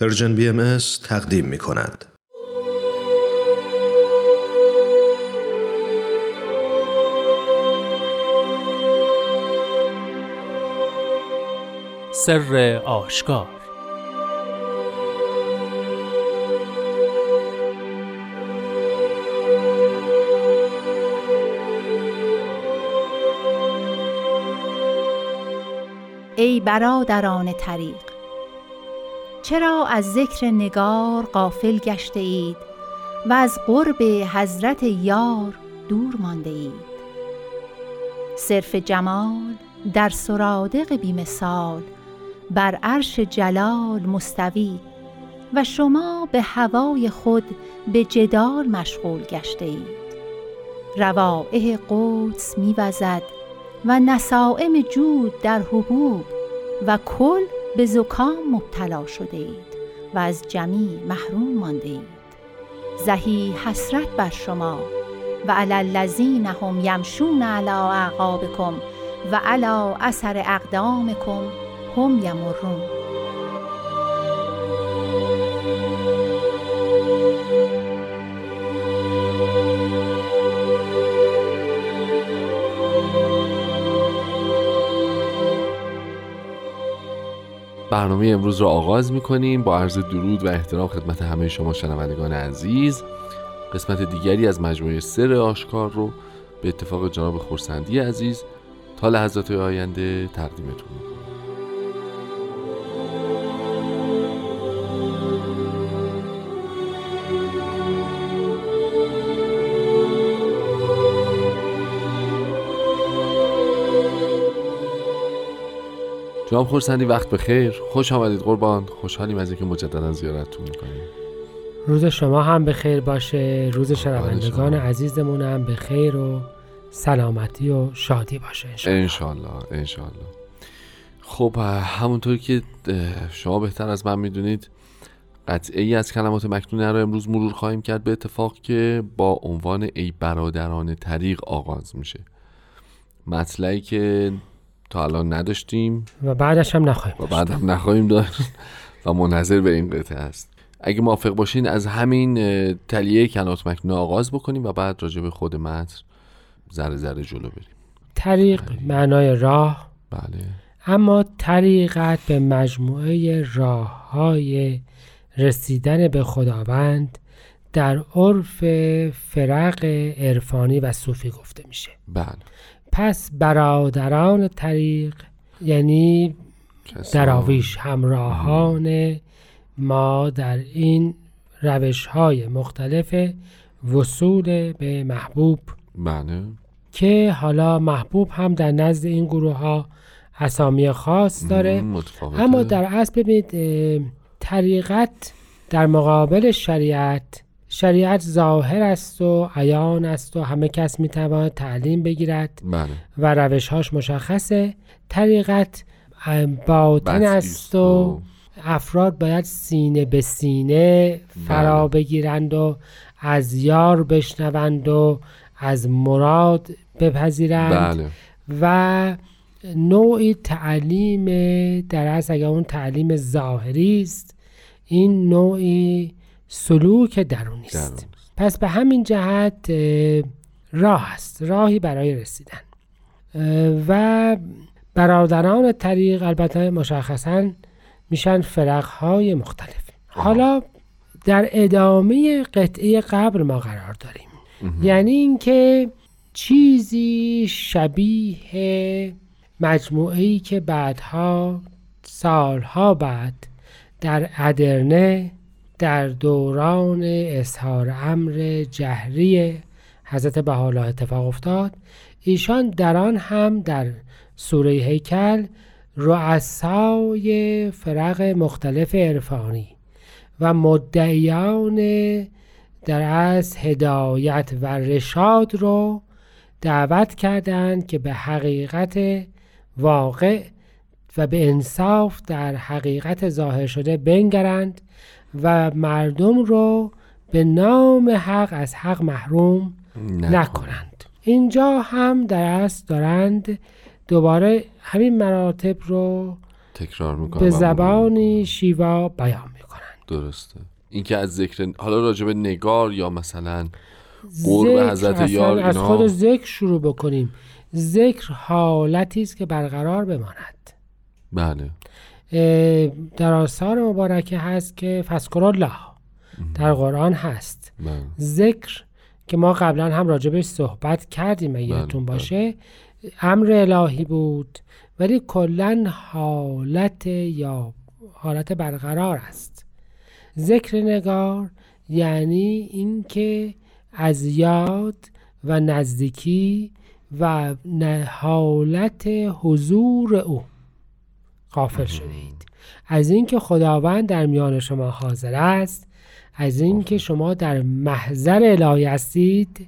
پرژن بی ام تقدیم می کند. سر آشکار ای برادران طریق چرا از ذکر نگار غافل گشته اید و از قرب حضرت یار دور مانده اید؟ صرف جمال در سرادق بیمثال بر عرش جلال مستوی و شما به هوای خود به جدال مشغول گشته اید. روائح قدس میوزد و نسائم جود در حبوب و کل به زکام مبتلا شده اید و از جمیع محروم مانده اید زهی حسرت بر شما و علی الذین هم یمشون علی اعقابکم و علی اثر اقدامکم هم یمرون. برنامه امروز رو آغاز می‌کنیم. با عرض درود و احترام خدمت همه شما شنوندگان عزیز. قسمت دیگری از مجموعه سر آشکار رو به اتفاق جناب خورسندی عزیز تا لحظات آینده تقدیمتون جناب خورسندی وقت بخیر. خوش آمدید قربان. خوشحالیم از اینکه مجددا زیارتتون می‌کنیم. روز شما هم به خیر باشه. روز شنوندگان عزیزمون هم به خیر و سلامتی و شادی باشه انشالله انشالله خب همونطور که شما بهتر از من می‌دونید قطعه ای از کلمات مکنونه را امروز مرور خواهیم کرد به اتفاق که با عنوان ای برادران طریق آغاز میشه. مطلعی که تا الان نداشتیم. و بعدش هم نخواهیم و بعد هم نخواهیم داشت. و منتظر به این قطعه است. اگه موافق باشین از همین تلیه کلمات مکنونه آغاز بکنیم و بعد راجع به خود متن ذره ذره جلو بریم. طریق معنای راه. بله. اما طریقت به مجموعه راه های رسیدن به خداوند در عرف فرق عرفانی و صوفی گفته میشه. بله. پس برادران طریق یعنی دراویش همراهان ما در این روش های مختلف وصول به محبوب. بله. که حالا محبوب هم در نزد این گروه ها اسامی خاص داره. متفاوته. اما در اصل ببینید طریقت در مقابل شریعت شریعت ظاهر است و عیان است و همه کس می‌تواند تعلیم بگیرد بله. و روشهاش مشخصه. طریقت باطن است و افراد باید سینه به سینه فرا بگیرند و از یار بشنوند و از مراد بپذیرند بله. و نوعی تعلیم در اصل اگر اون تعلیم ظاهری است این نوعی سلوک درونی است. پس به همین جهت اه، راه است. راهی برای رسیدن. و برادران طریق البته مشخصا میشن فرقهای مختلف. حالا در ادامه قطعه قبل ما قرار داریم. یعنی اینکه چیزی شبیه مجموعه‌ای که بعدها سالها بعد در ادرنه در دوران اظهار امر جهری حضرت بهاءالله اتفاق افتاد. ایشان در آن هم در سوره هیکل رؤسای فرق مختلف عرفانی و مدعیان در از هدایت و رشاد رو دعوت کردند که به حقیقت واقع و به انصاف در حقیقت ظاهر شده بنگرند و مردم رو به نام حق از حق محروم نکنند. اینجا هم در اصل دارند دوباره همین مراتب رو تکرار می‌کنم به زبانی شیوا بیان می‌کنند. درسته. اینکه از ذکر حالا راجع به نگار یا مثلا قرب حضرت یار از اینا؟ خود ذکر شروع بکنیم. ذکر حالتی است که برقرار بماند. بله. در آثار مبارکه هست که فذکر الله در قرآن هست. بله. ذکر که ما قبلا هم راجبش صحبت کردیم اگه بله، یادتون بله. باشه. امر الهی بود ولی کلا حالت یا حالت برقرار است. ذکر نگار یعنی اینکه از یاد و نزدیکی و حالت حضور او. غافل شدید. از اینکه خداوند در میان شما حاضر است از اینکه شما در محضر الهی هستید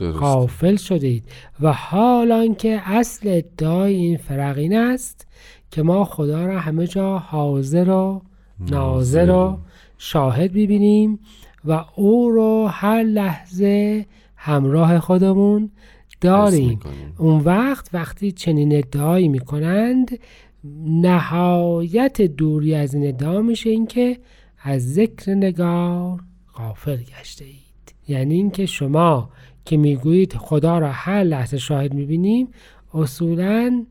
غافل شدید. و حال که اصل ادعای این فرق این است که ما خدا را همه جا حاضر و ناظر و شاهد ببینیم و او رو هر لحظه همراه خودمون داریم. اون وقت وقتی چنین ادعایی می‌کنند نهایت دوری از این ادعا میشه اینکه از ذکر نگار غافل گشته اید. یعنی اینکه شما که می‌گویید خدا را هر لحظه شاهد می‌بینیم اصولا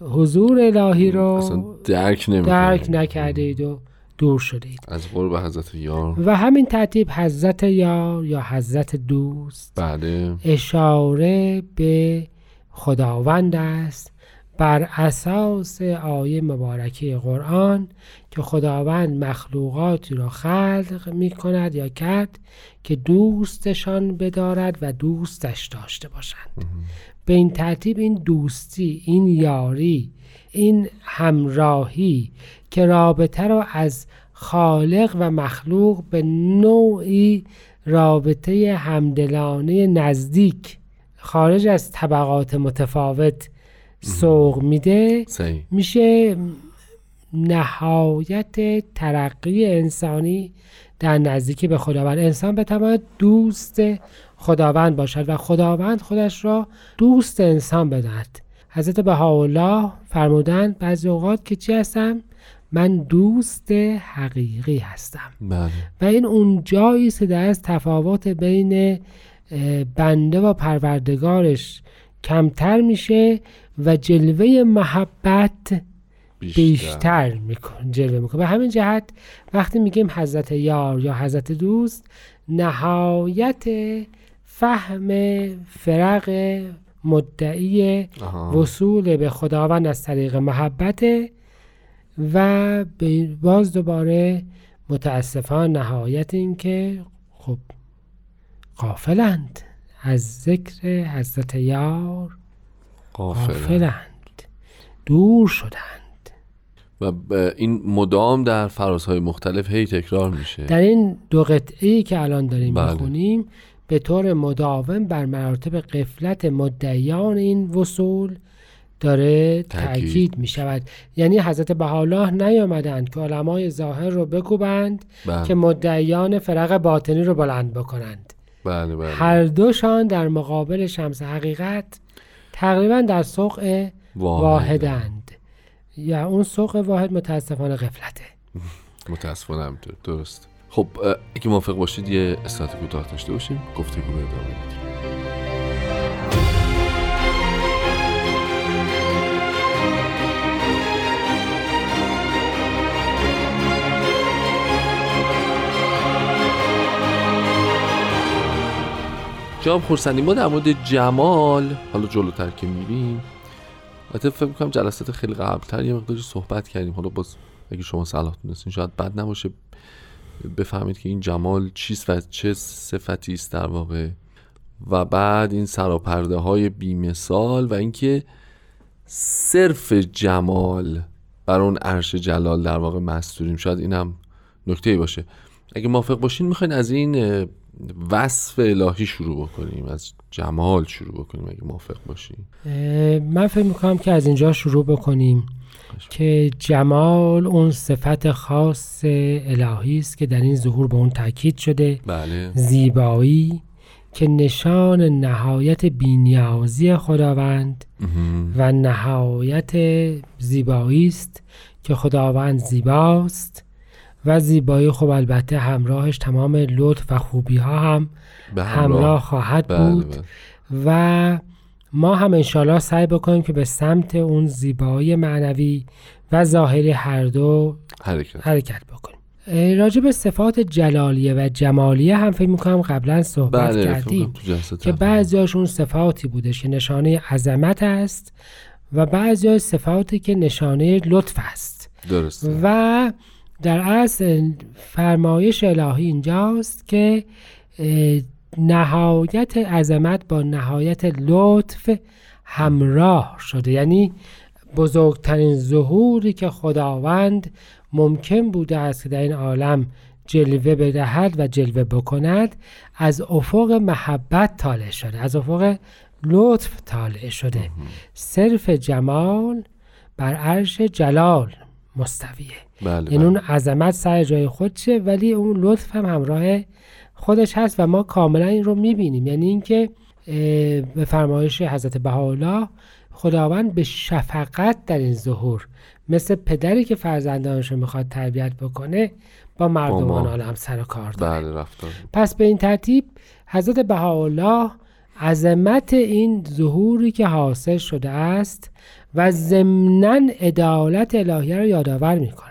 حضور الهی رو درک نمی درک نکرده اید و دور شده اید از قرب حضرت یار. و همین ترتیب حضرت یار یا حضرت دوست بله. اشاره به خداوند است. بر اساس آیه مبارکه قرآن که خداوند مخلوقاتی را خلق می کند یا کرد که دوستشان بدارد و دوستش داشته باشند. به این ترتیب این دوستی این یاری این همراهی که رابطه را از خالق و مخلوق به نوعی رابطه همدلانه نزدیک خارج از طبقات متفاوت سوق میده میشه نهایت ترقی انسانی در نزدیکی به خداوند. انسان بتواند دوست خداوند باشد و خداوند خودش را دوست انسان بدهد. حضرت بهاءالله فرمودند بعضی اوقات که چی هستم؟ من دوست حقیقی هستم. بله. و این اون جایی است که از تفاوت بین بنده و پروردگارش کمتر میشه و جلوه محبت بیشتر, بیشتر میکن جلوه می‌کنه به همین جهت وقتی میگیم حضرت یار یا حضرت دوست نهایت فهم فرق مدعی آها. وصول به خداوند از طریق محبت و باز دوباره متاسفانه نهایت این که خب غافلند از ذکر حضرت یار. غافلند دور شدند. و این مدام در فرازهای مختلف هی تکرار میشه. در این دو قطعی که الان داریم بله. می‌خونیم به طور مداوم بر مراتب قفلت مدعیان این وصول داره. تاکید می شود یعنی حضرت بهاءالله نیامدند که علمای ظاهر رو بکوبند بله. که مدعیان فرق باطنی رو بلند بکنند. بله بله. هر دوشان در مقابل شمس حقیقت تقریبا در سوق واحد. واحدند. یا اون سوق واحد متاسفانه قفلته متاسفانه همینطور درست. خب اگه موافق باشید یه استراحت کوتاه داشته باشیم. گفتگو رو ادامه میدیم. جناب خورسندی ما در مورد جمال حالا جلوتر که میریم البته فکر می‌کنم جلسات خیلی قبلتر یه مقداری صحبت کردیم. حالا باز اگه شما صلاح دونستین شاید بد نباشه بفهمید که این جمال چیست و چه صفتی است در واقع. و بعد این سراپرده های بیمثال و اینکه صرف جمال بر اون عرش جلال در واقع مستوریم. شاید اینم نکته باشه. اگه موافق باشین می‌خواین از این وصف الهی شروع بکنیم از جمال شروع بکنیم اگه موافق باشین اه، من فکر می‌کنم که از اینجا شروع بکنیم که جمال اون صفت خاص الهی است که در این ظهور به اون تاکید شده. بله. زیبایی که نشان نهایت بینیازی خداوند. و نهایت زیبایی است که خداوند زیباست. و زیبایی. خب البته همراهش تمام لطف و خوبی ها هم همراه. خواهد بله، بود. بله. و ما هم انشالله سعی بکنیم که به سمت اون زیبایی معنوی و ظاهری هر دو حرکت. حرکت بکنیم. راجع به صفات جلالیه و جمالیه هم فکر می‌کنم قبلا صحبت بله کردیم که تقدیم. بعضیاشون صفاتی بودش که نشانه عظمت است و بعضی صفاتی که نشانه لطف است. درسته. و در اصل فرمایش الهی اینجاست که نهایت عظمت با نهایت لطف همراه شده. یعنی بزرگترین ظهوری که خداوند ممکن بوده است که در این عالم جلوه بدهد و جلوه بکند از افق محبت طالع شده از افق لطف طالع شده. صرف جمال بر عرش جلال مستویه بله یعنی اون بله. عظمت سر جای خودشه ولی اون لطف هم همراه خودش هست و ما کاملا این رو می‌بینیم یعنی اینکه به فرمایش حضرت بهاءالله خداوند به شفقت در این ظهور مثل پدری که فرزندانش رو می‌خواد تربیت بکنه با مردمان ما. عالم سر و کار داره بله رفتار پس به این ترتیب حضرت بهاءالله عظمت این ظهوری که حاصل شده است و ضمنا عدالت الهیه رو یادآور می‌کنن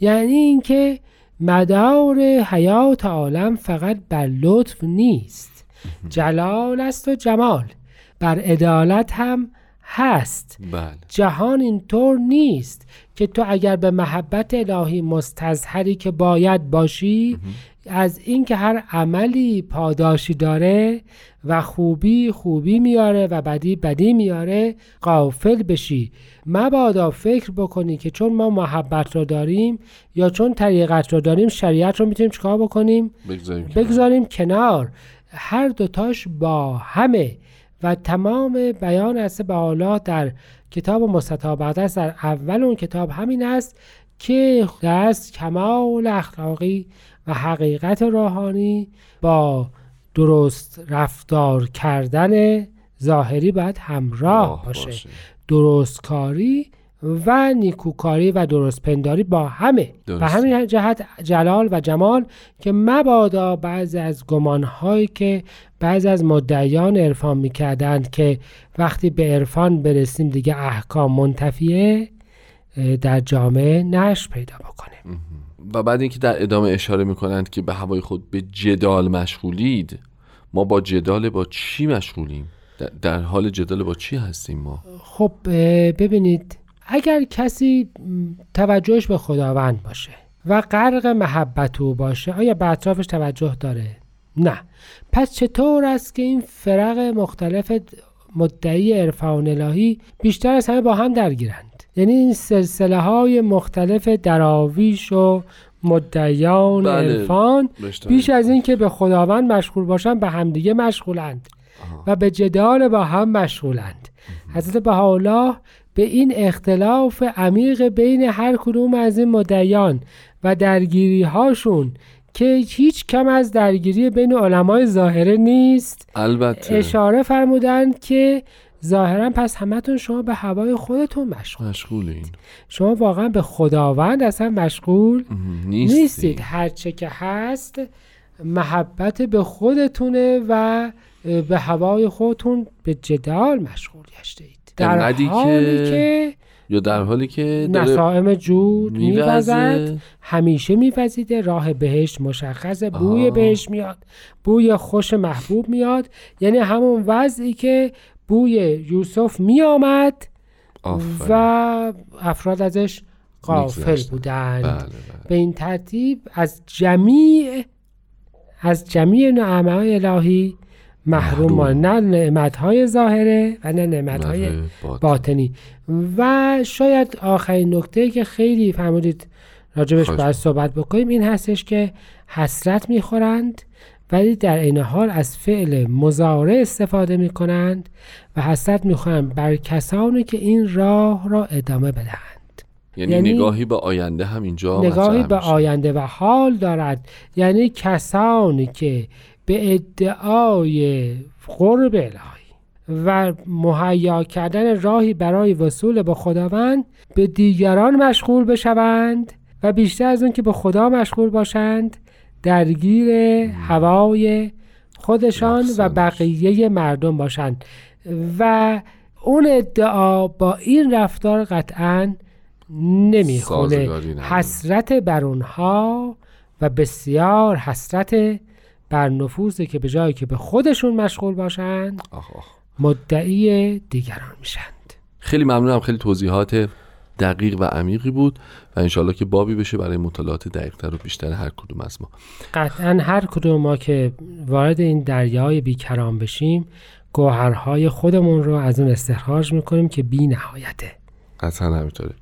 یعنی اینکه مدار حیات عالم فقط بر لطف نیست. جلال است و جمال. بر عدالت هم هست. بله. جهان اینطور نیست که تو اگر به محبت الهی مستظهری که باید باشی از اینکه هر عملی پاداشی داره و خوبی خوبی میاره و بدی بدی میاره غافل بشی. مبادا فکر بکنی که چون ما محبت رو داریم یا چون طریقت رو داریم شریعت رو می‌تونیم چیکار بکنیم؟ بگذاریم بگذاریم کنار. هر دوتاش با همه. و تمام بیان است به الله در کتاب مستطابت است. در اول اون کتاب همین است که دست کمال اخلاقی و حقیقت روحانی با درست رفتار کردن ظاهری باید همراه راه باشه باشه. درستکاری و نیکوکاری و درستپنداری با همه و. همین جهت جلال و جمال که مبادا بعضی از گمانهایی که بعضی از مدعیان عرفان می‌کردند که وقتی به عرفان برسیم دیگه احکام منتفیه در جامعه نش پیدا بکنه. و بعد اینکه در ادامه اشاره می‌کنند که به هوای خود به جدال مشغولید ما با جدال با چی مشغولیم؟ در, حال جدال با چی هستیم ما؟ خب ببینید اگر کسی توجهش به خداوند باشه و غرق محبت او باشه آیا به اطرافش توجه داره؟ نه. پس چطور است که این فرق مختلف مدعی عرفان الهی بیشتر از همه با هم درگیرند؟ یعنی این سلسله های مختلف دراویش و مدعیان بله. عرفان. بیش از این که به خداوند مشغول باشن به همدیگه مشغولند و به جدال با هم مشغولند حضرت بهاءالله به این اختلاف عمیق بین هر کدوم از این مدعیان و درگیری هاشون که هیچ کم از درگیری بین علمای ظاهره نیست البته اشاره فرمودند که ظاهرا پس همتون شما به هوای خودتون مشغول. مشغولین. شما واقعا به خداوند اصلا مشغول نیستید, نیستید. هرچه که هست محبت به خودتونه و به هوای خودتون به جدال مشغول گشته اید در حالی که که یا در حالی که نسائم جود میوزد همیشه میوزیده. راه بهشت مشخصه. بوی. بهشت میاد. بوی خوش محبوب میاد. یعنی همون وضعی که بوی یوسف میآمد آفرین. و افراد ازش غافل می‌گذشتن. بودند بله بله به این ترتیب از جمیع از جمیع نعمهای الهی محروم محروم. نه نعمتهای ظاهره و نه نعمتهای بله، باطن. باطنی و شاید آخرین نکته که خیلی فرمودید راجبش باید صحبت بکنیم این هستش که حسرت می‌خورند ولی در این حال از فعل مزارع استفاده می‌کنند و حسرت می‌خورند بر کسانی که این راه را ادامه بدهند یعنی, یعنی نگاهی به آینده هم اینجا نگاهی به. آینده و حال دارد یعنی کسانی که به ادعای قرب الهی و مهیا کردن راهی برای وصول به خداوند به دیگران مشغول بشوند و و بیشتر از اون که به خدا مشغول باشند درگیر هوای خودشان و بقیه مردم باشند. و اون ادعا با این رفتار قطعا نمی‌خونه. حسرت بر اونها و بسیار حسرت بر نفوذی که به جایی که به خودشون مشغول باشند مدعی دیگران میشند. خیلی ممنونم. خیلی توضیحات دقیق و عمیقی بود و انشالله که بابی بشه برای مطالعات دقیقتر و بیشتر هر کدوم از ما. قطعا هر کدوم ما که وارد این دریای بیکران بشیم گوهرهای خودمون رو از اون استخراج می‌کنیم که بی نهایته. قطعا همینطوره.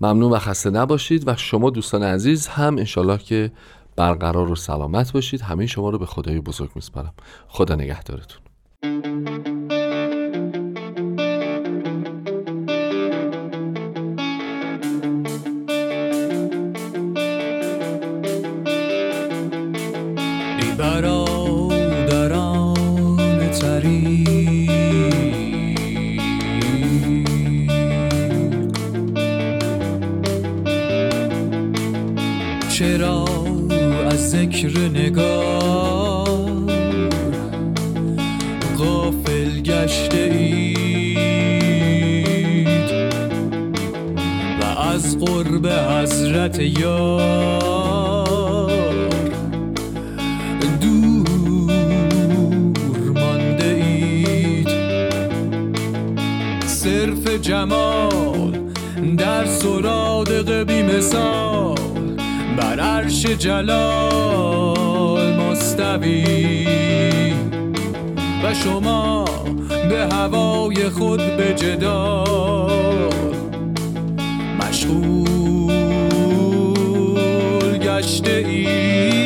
ممنون و خسته نباشید و شما دوستان عزیز هم انشالله که برقرار و سلامت باشید. همه شما رو به خدای بزرگ میسپارم. خدا نگهدارتون. ذکر نگار غافل گشته اید و از قرب حضرت یار سرادق بی مثال بر عرش جلال مستوی و شما به هوای خود به جدال مشغول گشته ای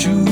اثر